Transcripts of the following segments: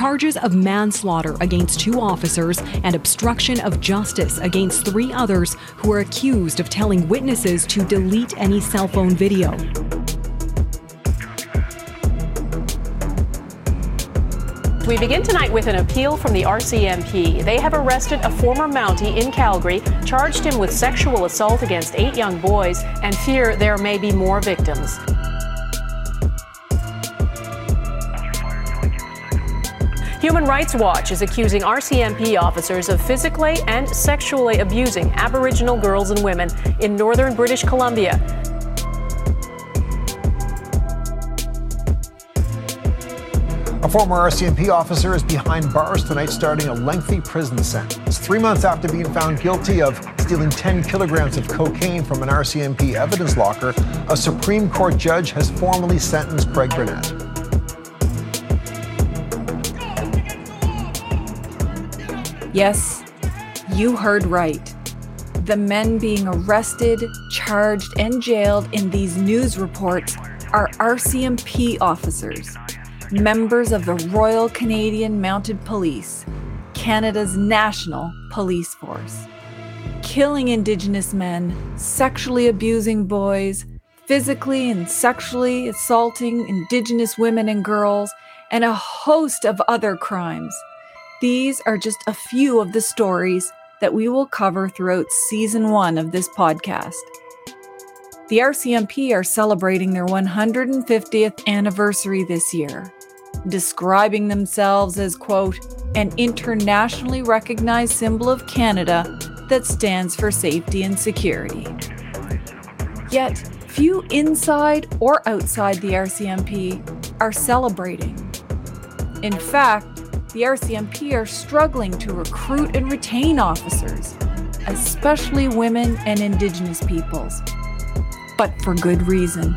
charges of manslaughter against two officers and obstruction of justice against three others who are accused of telling witnesses to delete any cell phone video. We begin tonight with an appeal from the RCMP. They have arrested a former Mountie in Calgary, charged him with sexual assault against eight young boys, and fear there may be more victims. Human Rights Watch is accusing RCMP officers of physically and sexually abusing Aboriginal girls and women in northern British Columbia. A former RCMP officer is behind bars tonight, starting a lengthy prison sentence. Three months after being found guilty of stealing 10 kilograms of cocaine from an RCMP evidence locker, a Supreme Court judge has formally sentenced Craig Burnett. Yes, you heard right. The men being arrested, charged, and jailed in these news reports are RCMP officers members of the Royal Canadian Mounted Police, Canada's national police force. Killing Indigenous men, sexually abusing boys, physically and sexually assaulting Indigenous women and girls, and a host of other crimes. These are just a few of the stories that we will cover throughout season one of this podcast. The RCMP are celebrating their 150th anniversary this year describing themselves as, quote, an internationally recognized symbol of Canada that stands for safety and security. Yet, few inside or outside the RCMP are celebrating. In fact, the RCMP are struggling to recruit and retain officers, especially women and Indigenous peoples. But for good reason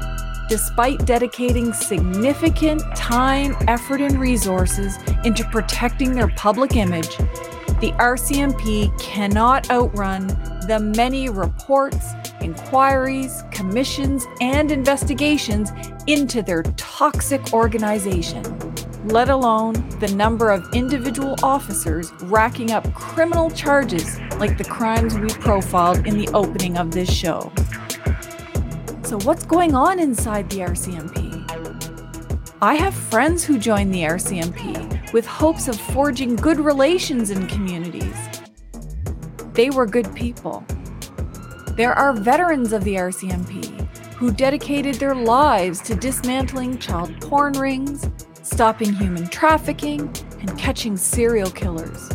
despite dedicating significant time, effort, and resources into protecting their public image, the RCMP cannot outrun the many reports, inquiries, commissions, and investigations into their toxic organization, let alone the number of individual officers racking up criminal charges like the crimes we profiled in the opening of this show. So, what's going on inside the RCMP? I have friends who joined the RCMP with hopes of forging good relations in communities. They were good people. There are veterans of the RCMP who dedicated their lives to dismantling child porn rings, stopping human trafficking, and catching serial killers.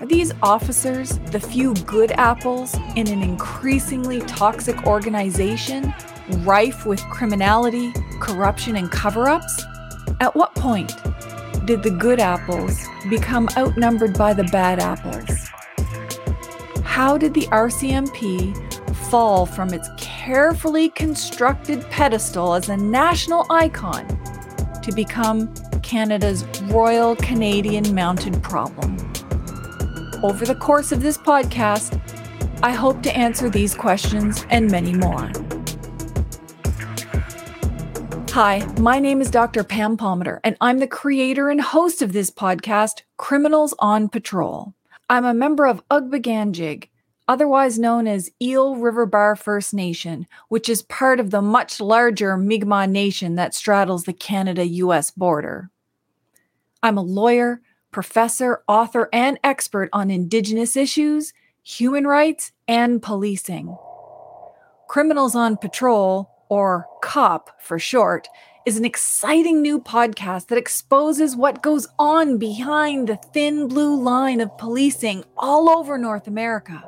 Are these officers the few good apples in an increasingly toxic organization rife with criminality, corruption, and cover ups? At what point did the good apples become outnumbered by the bad apples? How did the RCMP fall from its carefully constructed pedestal as a national icon to become Canada's Royal Canadian Mounted Problem? Over the course of this podcast, I hope to answer these questions and many more. Hi, my name is Dr. Pam Palmater, and I'm the creator and host of this podcast, Criminals on Patrol. I'm a member of Ugpi'ganjig, otherwise known as Eel River Bar First Nation, which is part of the much larger Mi'kmaq Nation that straddles the Canada US border. I'm a lawyer, professor, author, and expert on Indigenous issues, human rights, and policing. Criminals on Patrol, or COP for short, is an exciting new podcast that exposes what goes on behind the thin blue line of policing all over North America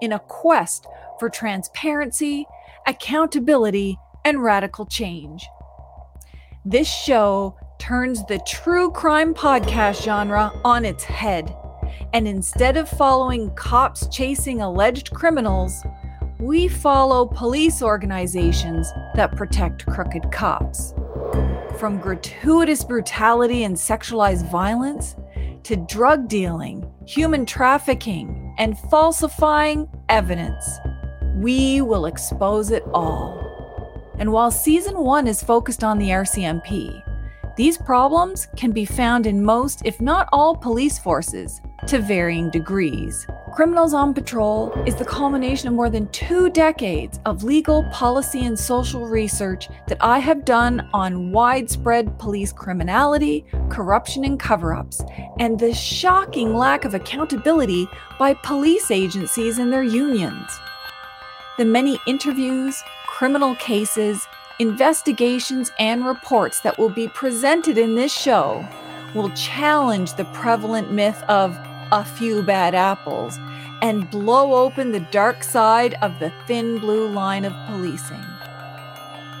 in a quest for transparency, accountability, and radical change. This show turns the true crime podcast genre on its head. And instead of following cops chasing alleged criminals, we follow police organizations that protect crooked cops. From gratuitous brutality and sexualized violence to drug dealing, human trafficking, and falsifying evidence, we will expose it all. And while season one is focused on the RCMP, These problems can be found in most, if not all, police forces to varying degrees. Criminals on Patrol is the culmination of more than two decades of legal, policy, and social research that I have done on widespread police criminality, corruption, and cover ups, and the shocking lack of accountability by police agencies and their unions. The many interviews, criminal cases, investigations, and reports that will be presented in this show will challenge the prevalent myth of a few bad apples and blow open the dark side of the thin blue line of policing.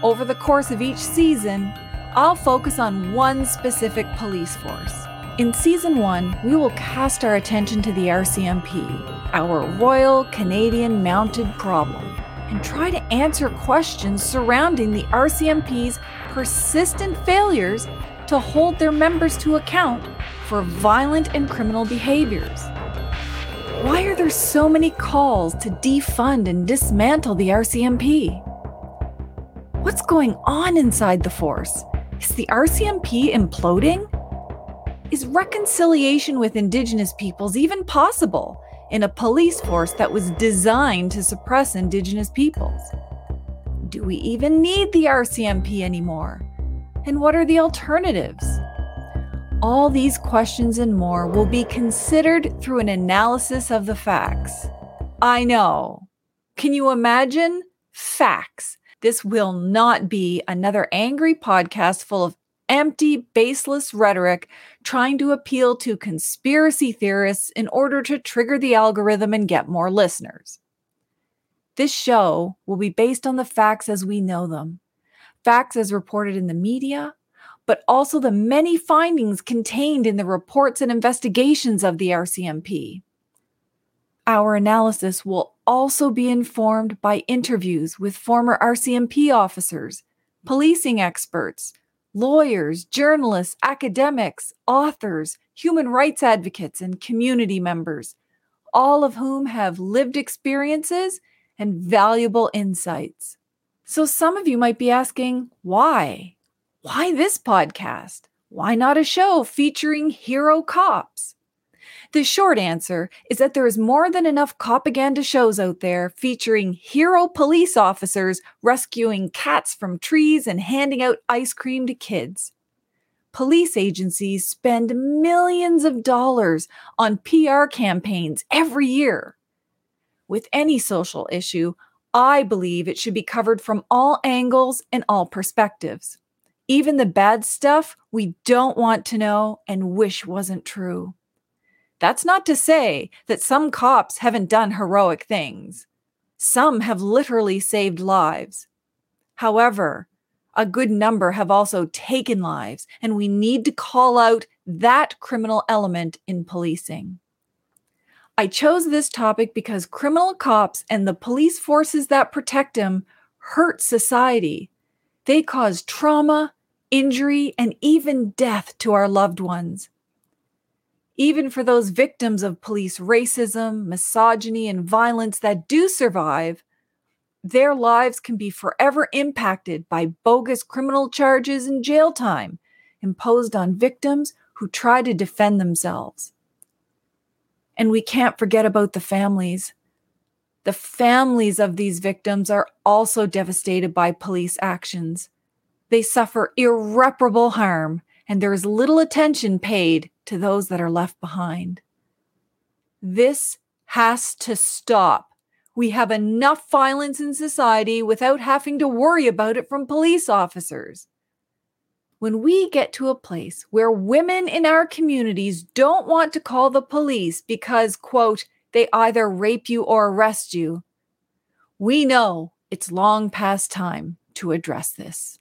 Over the course of each season, I'll focus on one specific police force. In season one, we will cast our attention to the RCMP, our Royal Canadian Mounted Problem, and try to answer questions surrounding the RCMP's persistent failures to hold their members to account for violent and criminal behaviors. Why are there so many calls to defund and dismantle the RCMP? What's going on inside the force? Is the RCMP imploding? Is reconciliation with Indigenous peoples even possible in a police force that was designed to suppress Indigenous peoples? Do we even need the RCMP anymore? And what are the alternatives? All these questions and more will be considered through an analysis of the facts. I know. Can you imagine? Facts. This will not be another angry podcast full of empty, baseless rhetoric trying to appeal to conspiracy theorists in order to trigger the algorithm and get more listeners. This show will be based on the facts as we know them, facts as reported in the media, but also the many findings contained in the reports and investigations of the RCMP. Our analysis will also be informed by interviews with former RCMP officers, policing experts, lawyers, journalists, academics, authors, human rights advocates, and community members, all of whom have lived experiences and valuable insights. So, some of you might be asking, why? Why this podcast? Why not a show featuring hero cops? The short answer is that there is more than enough propaganda shows out there featuring hero police officers rescuing cats from trees and handing out ice cream to kids. Police agencies spend millions of dollars on PR campaigns every year. With any social issue, I believe it should be covered from all angles and all perspectives even the bad stuff we don't want to know and wish wasn't true. That's not to say that some cops haven't done heroic things. Some have literally saved lives. However, a good number have also taken lives, and we need to call out that criminal element in policing. I chose this topic because criminal cops and the police forces that protect them hurt society. They cause trauma, injury, and even death to our loved ones. Even for those victims of police racism, misogyny, and violence that do survive, their lives can be forever impacted by bogus criminal charges and jail time imposed on victims who try to defend themselves. And we can't forget about the families. The families of these victims are also devastated by police actions they suffer irreparable harm, and there is little attention paid to those that are left behind. This has to stop. We have enough violence in society without having to worry about it from police officers. When we get to a place where women in our communities don't want to call the police because, quote, they either rape you or arrest you, we know it's long past time to address this.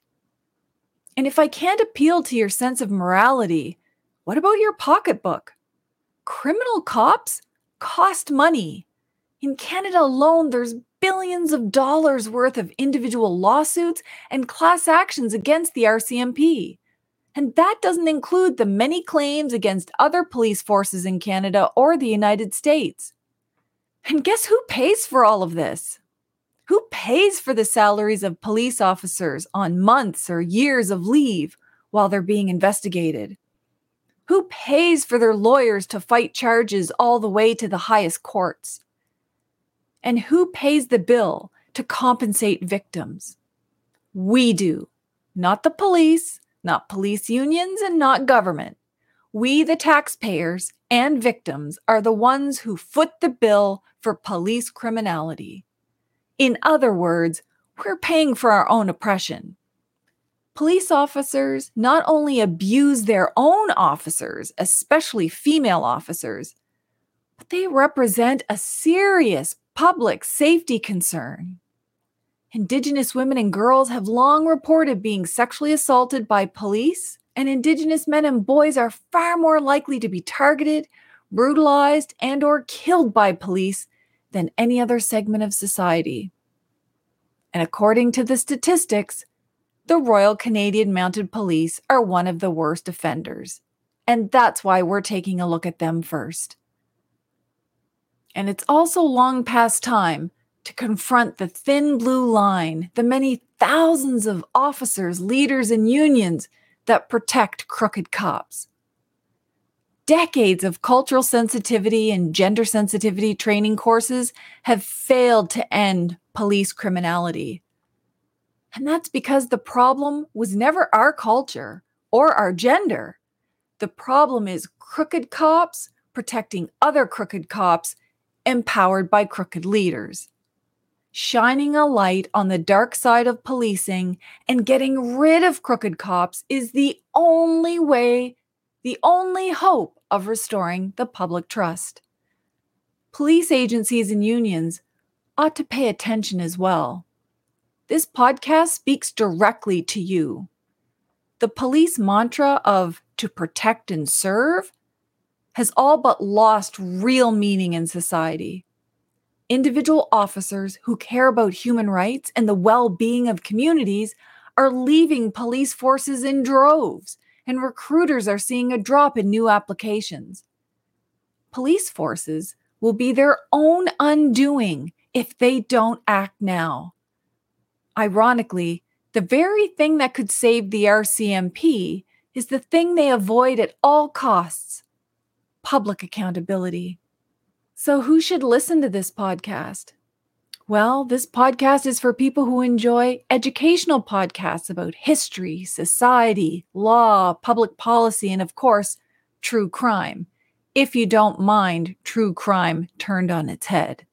And if I can't appeal to your sense of morality, what about your pocketbook? Criminal cops cost money. In Canada alone, there's billions of dollars worth of individual lawsuits and class actions against the RCMP. And that doesn't include the many claims against other police forces in Canada or the United States. And guess who pays for all of this? Who pays for the salaries of police officers on months or years of leave while they're being investigated? Who pays for their lawyers to fight charges all the way to the highest courts? And who pays the bill to compensate victims? We do, not the police, not police unions, and not government. We, the taxpayers and victims, are the ones who foot the bill for police criminality. In other words, we're paying for our own oppression. Police officers not only abuse their own officers, especially female officers, they represent a serious public safety concern. Indigenous women and girls have long reported being sexually assaulted by police, and Indigenous men and boys are far more likely to be targeted, brutalized, and or killed by police than any other segment of society. And according to the statistics, the Royal Canadian Mounted Police are one of the worst offenders. And that's why we're taking a look at them first. And it's also long past time to confront the thin blue line, the many thousands of officers, leaders, and unions that protect crooked cops. Decades of cultural sensitivity and gender sensitivity training courses have failed to end police criminality. And that's because the problem was never our culture or our gender. The problem is crooked cops protecting other crooked cops empowered by crooked leaders. Shining a light on the dark side of policing and getting rid of crooked cops is the only way, the only hope of restoring the public trust. Police agencies and unions ought to pay attention as well. This podcast speaks directly to you. The police mantra of to protect and serve has all but lost real meaning in society. Individual officers who care about human rights and the well being of communities are leaving police forces in droves, and recruiters are seeing a drop in new applications. Police forces will be their own undoing if they don't act now. Ironically, the very thing that could save the RCMP is the thing they avoid at all costs public accountability. So, who should listen to this podcast? Well, this podcast is for people who enjoy educational podcasts about history, society, law, public policy, and of course, true crime, if you don't mind true crime turned on its head.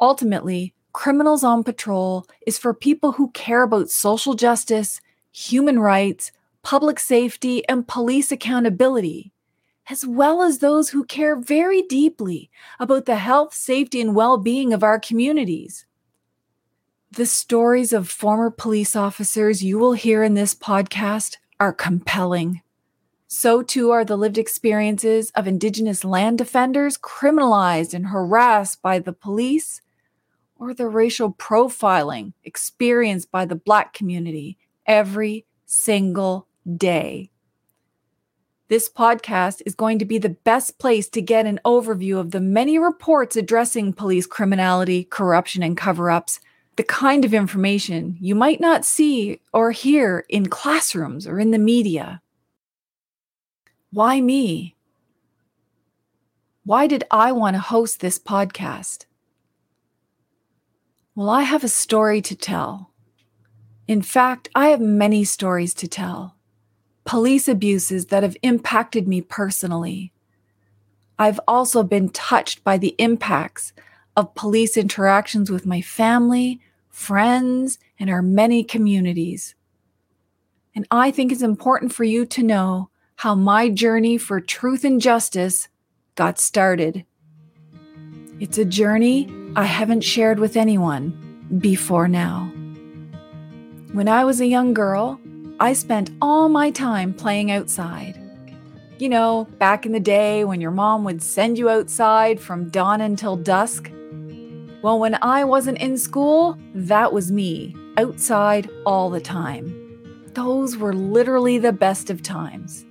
Ultimately, Criminals on Patrol is for people who care about social justice, human rights, public safety, and police accountability, as well as those who care very deeply about the health, safety, and well being of our communities. The stories of former police officers you will hear in this podcast are compelling. So too are the lived experiences of Indigenous land defenders criminalized and harassed by the police or the racial profiling experienced by the Black community every single day. This podcast is going to be the best place to get an overview of the many reports addressing police criminality, corruption, and cover ups, the kind of information you might not see or hear in classrooms or in the media. Why me? Why did I want to host this podcast? Well, I have a story to tell. In fact, I have many stories to tell. Police abuses that have impacted me personally. I've also been touched by the impacts of police interactions with my family, friends, and our many communities. And I think it's important for you to know how my journey for truth and justice got started. It's a journey I haven't shared with anyone before now. When I was a young girl, I spent all my time playing outside. You know, back in the day when your mom would send you outside from dawn until dusk. Well, when I wasn't in school, that was me, outside all the time. Those were literally the best of times.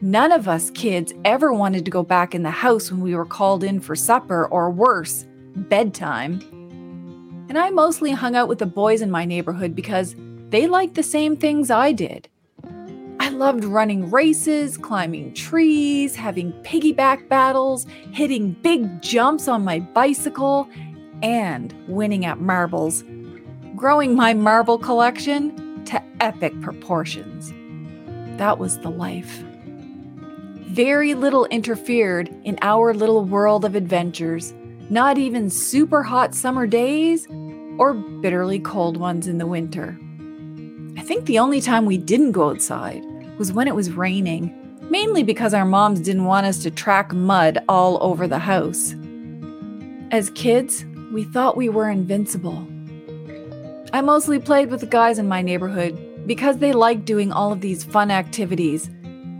None of us kids ever wanted to go back in the house when we were called in for supper or worse, bedtime. And I mostly hung out with the boys in my neighborhood because they liked the same things I did I loved running races, climbing trees, having piggyback battles, hitting big jumps on my bicycle, and winning at marbles, growing my marble collection to epic proportions. That was the life. Very little interfered in our little world of adventures, not even super hot summer days or bitterly cold ones in the winter. I think the only time we didn't go outside was when it was raining, mainly because our moms didn't want us to track mud all over the house. As kids, we thought we were invincible. I mostly played with the guys in my neighborhood because they liked doing all of these fun activities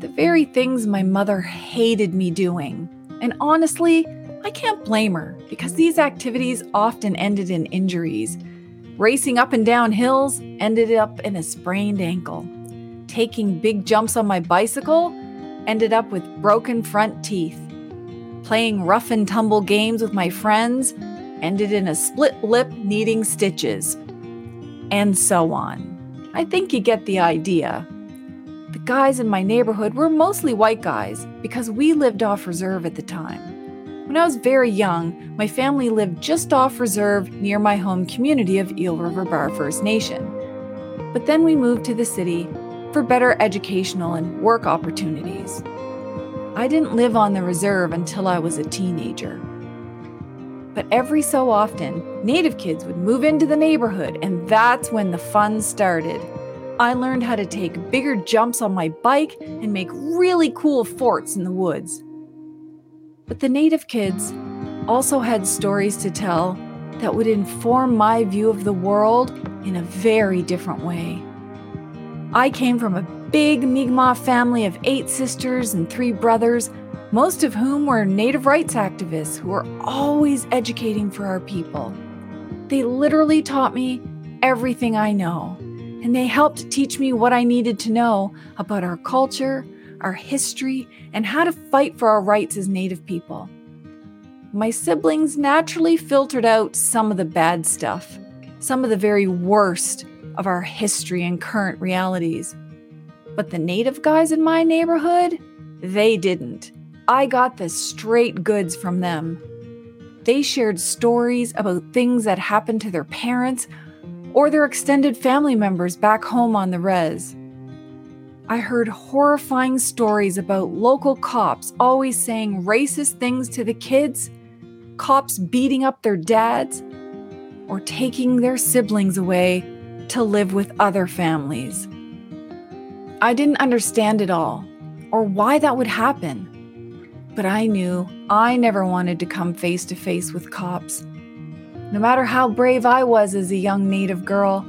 the very things my mother hated me doing. And honestly, I can't blame her because these activities often ended in injuries. Racing up and down hills ended up in a sprained ankle. Taking big jumps on my bicycle ended up with broken front teeth. Playing rough and tumble games with my friends ended in a split lip needing stitches. And so on. I think you get the idea The guys in my neighborhood were mostly white guys because we lived off reserve at the time. When I was very young, my family lived just off reserve near my home community of Eel River Bar First Nation. But then we moved to the city for better educational and work opportunities. I didn't live on the reserve until I was a teenager. But every so often, Native kids would move into the neighborhood, and that's when the fun started. I learned how to take bigger jumps on my bike and make really cool forts in the woods. But the native kids also had stories to tell that would inform my view of the world in a very different way. I came from a big Mi'kmaq family of eight sisters and three brothers, most of whom were native rights activists who were always educating for our people. They literally taught me everything I know and they helped teach me what I needed to know about our culture, our history, and how to fight for our rights as Native people. My siblings naturally filtered out some of the bad stuff, some of the very worst of our history and current realities. But the Native guys in my neighborhood, they didn't. I got the straight goods from them. They shared stories about things that happened to their parents or their extended family members back home on the res. I heard horrifying stories about local cops always saying racist things to the kids, cops beating up their dads, or taking their siblings away to live with other families. I didn't understand it all, or why that would happen, but I knew I never wanted to come face to face with cops no matter how brave I was as a young Native girl,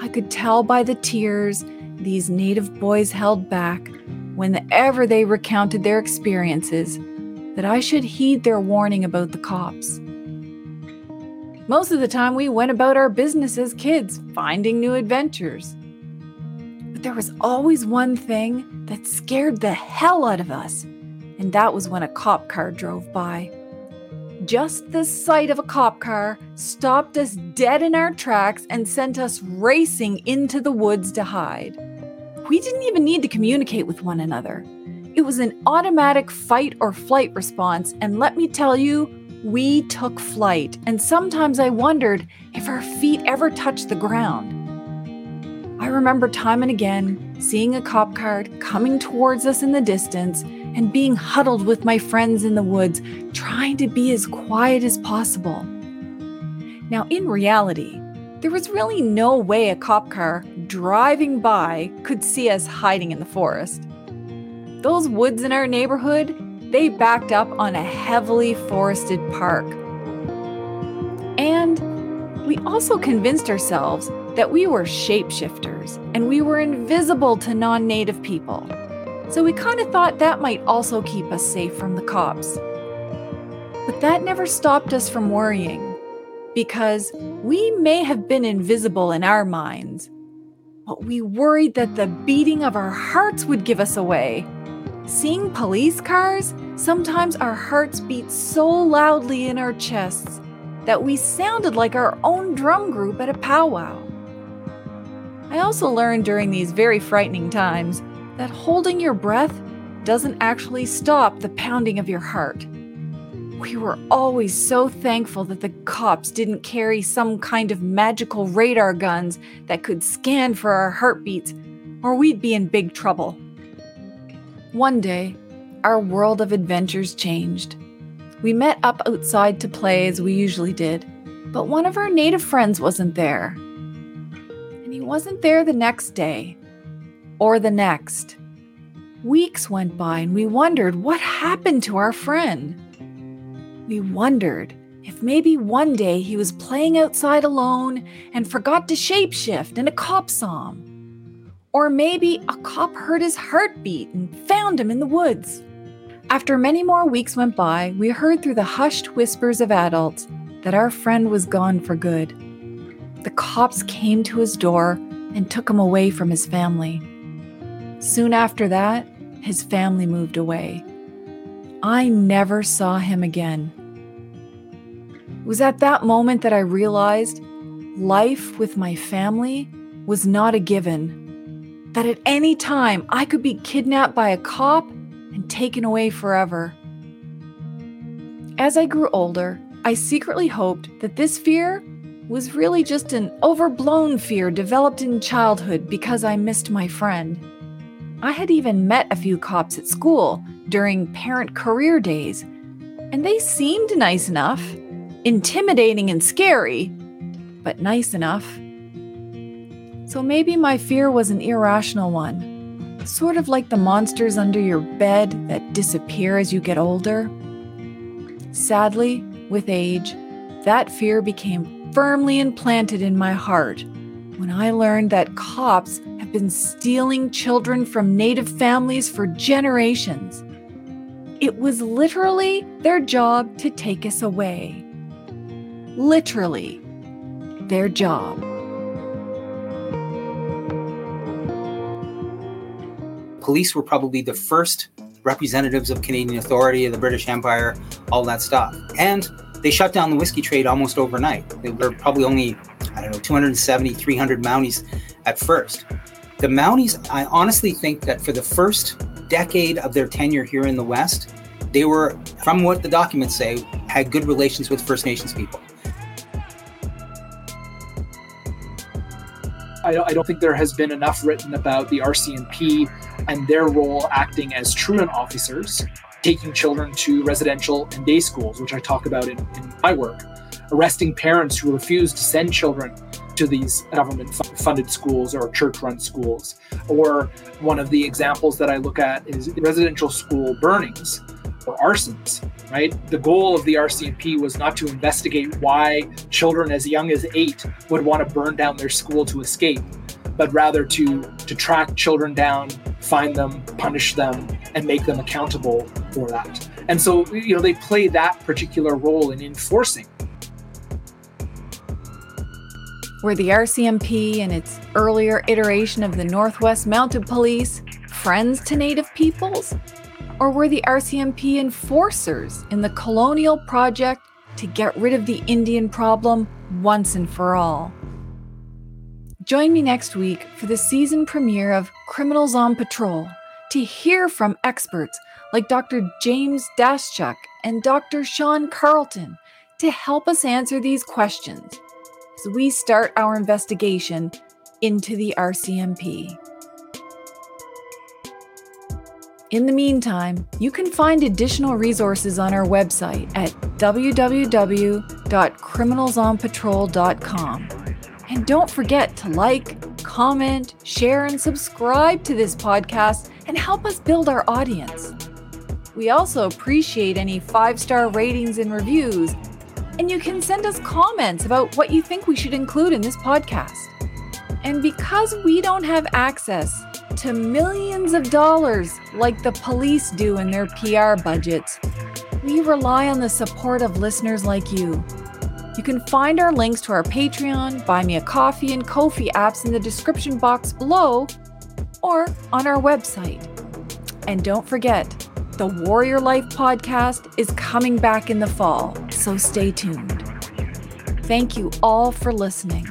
I could tell by the tears these Native boys held back whenever they recounted their experiences that I should heed their warning about the cops. Most of the time, we went about our business as kids, finding new adventures. But there was always one thing that scared the hell out of us, and that was when a cop car drove by. Just the sight of a cop car stopped us dead in our tracks and sent us racing into the woods to hide. We didn't even need to communicate with one another. It was an automatic fight or flight response, and let me tell you, we took flight, and sometimes I wondered if our feet ever touched the ground. I remember time and again seeing a cop car coming towards us in the distance and being huddled with my friends in the woods, trying to be as quiet as possible. Now, in reality, there was really no way a cop car driving by could see us hiding in the forest. Those woods in our neighborhood, they backed up on a heavily forested park. And we also convinced ourselves that we were shapeshifters and we were invisible to non native people so we kind of thought that might also keep us safe from the cops. But that never stopped us from worrying, because we may have been invisible in our minds, but we worried that the beating of our hearts would give us away. Seeing police cars, sometimes our hearts beat so loudly in our chests that we sounded like our own drum group at a powwow. I also learned during these very frightening times that holding your breath doesn't actually stop the pounding of your heart. We were always so thankful that the cops didn't carry some kind of magical radar guns that could scan for our heartbeats, or we'd be in big trouble. One day, our world of adventures changed. We met up outside to play as we usually did, but one of our native friends wasn't there. And he wasn't there the next day, or the next. Weeks went by and we wondered what happened to our friend. We wondered if maybe one day he was playing outside alone and forgot to shapeshift and a cop saw him. Or maybe a cop heard his heartbeat and found him in the woods. After many more weeks went by, we heard through the hushed whispers of adults that our friend was gone for good. The cops came to his door and took him away from his family. Soon after that, his family moved away. I never saw him again. Was at that moment that I realized life with my family was not a given. That at any time I could be kidnapped by a cop and taken away forever. As I grew older, I secretly hoped that this fear was really just an overblown fear developed in childhood because I missed my friend. I had even met a few cops at school during parent career days, and they seemed nice enough, intimidating and scary, but nice enough. So maybe my fear was an irrational one, sort of like the monsters under your bed that disappear as you get older. Sadly, with age, that fear became firmly implanted in my heart when I learned that cops have been stealing children from Native families for generations. It was literally their job to take us away. Literally, their job. Police were probably the first representatives of Canadian authority, the British Empire, all that stuff. And they shut down the whiskey trade almost overnight. There were probably only, I don't know, 270, 300 Mounties at first. The Mounties, I honestly think that for the first decade of their tenure here in the West, they were, from what the documents say, had good relations with First Nations people. I don't, I don't think there has been enough written about the RCMP and their role acting as truant officers taking children to residential and day schools, which I talk about in, in my work, arresting parents who refuse to send children to these government funded schools or church run schools. Or one of the examples that I look at is residential school burnings or arsons, right? The goal of the RCMP was not to investigate why children as young as eight would want to burn down their school to escape, but rather to, to track children down, find them, punish them, and make them accountable for that. And so, you know, they play that particular role in enforcing. Were the RCMP and its earlier iteration of the Northwest Mounted Police friends to Native peoples? Or were the RCMP enforcers in the colonial project to get rid of the Indian problem once and for all? Join me next week for the season premiere of Criminals on Patrol to hear from experts like Dr. James Daschuk and Dr. Sean Carleton to help us answer these questions as we start our investigation into the RCMP. In the meantime, you can find additional resources on our website at www.criminalsonpatrol.com. And don't forget to like, comment, share, and subscribe to this podcast and help us build our audience. We also appreciate any five star ratings and reviews, and you can send us comments about what you think we should include in this podcast. And because we don't have access to millions of dollars like the police do in their PR budgets, we rely on the support of listeners like you. You can find our links to our Patreon, Buy Me a Coffee, and Ko-fi apps in the description box below or on our website. And don't forget, the Warrior Life podcast is coming back in the fall, so stay tuned. Thank you all for listening.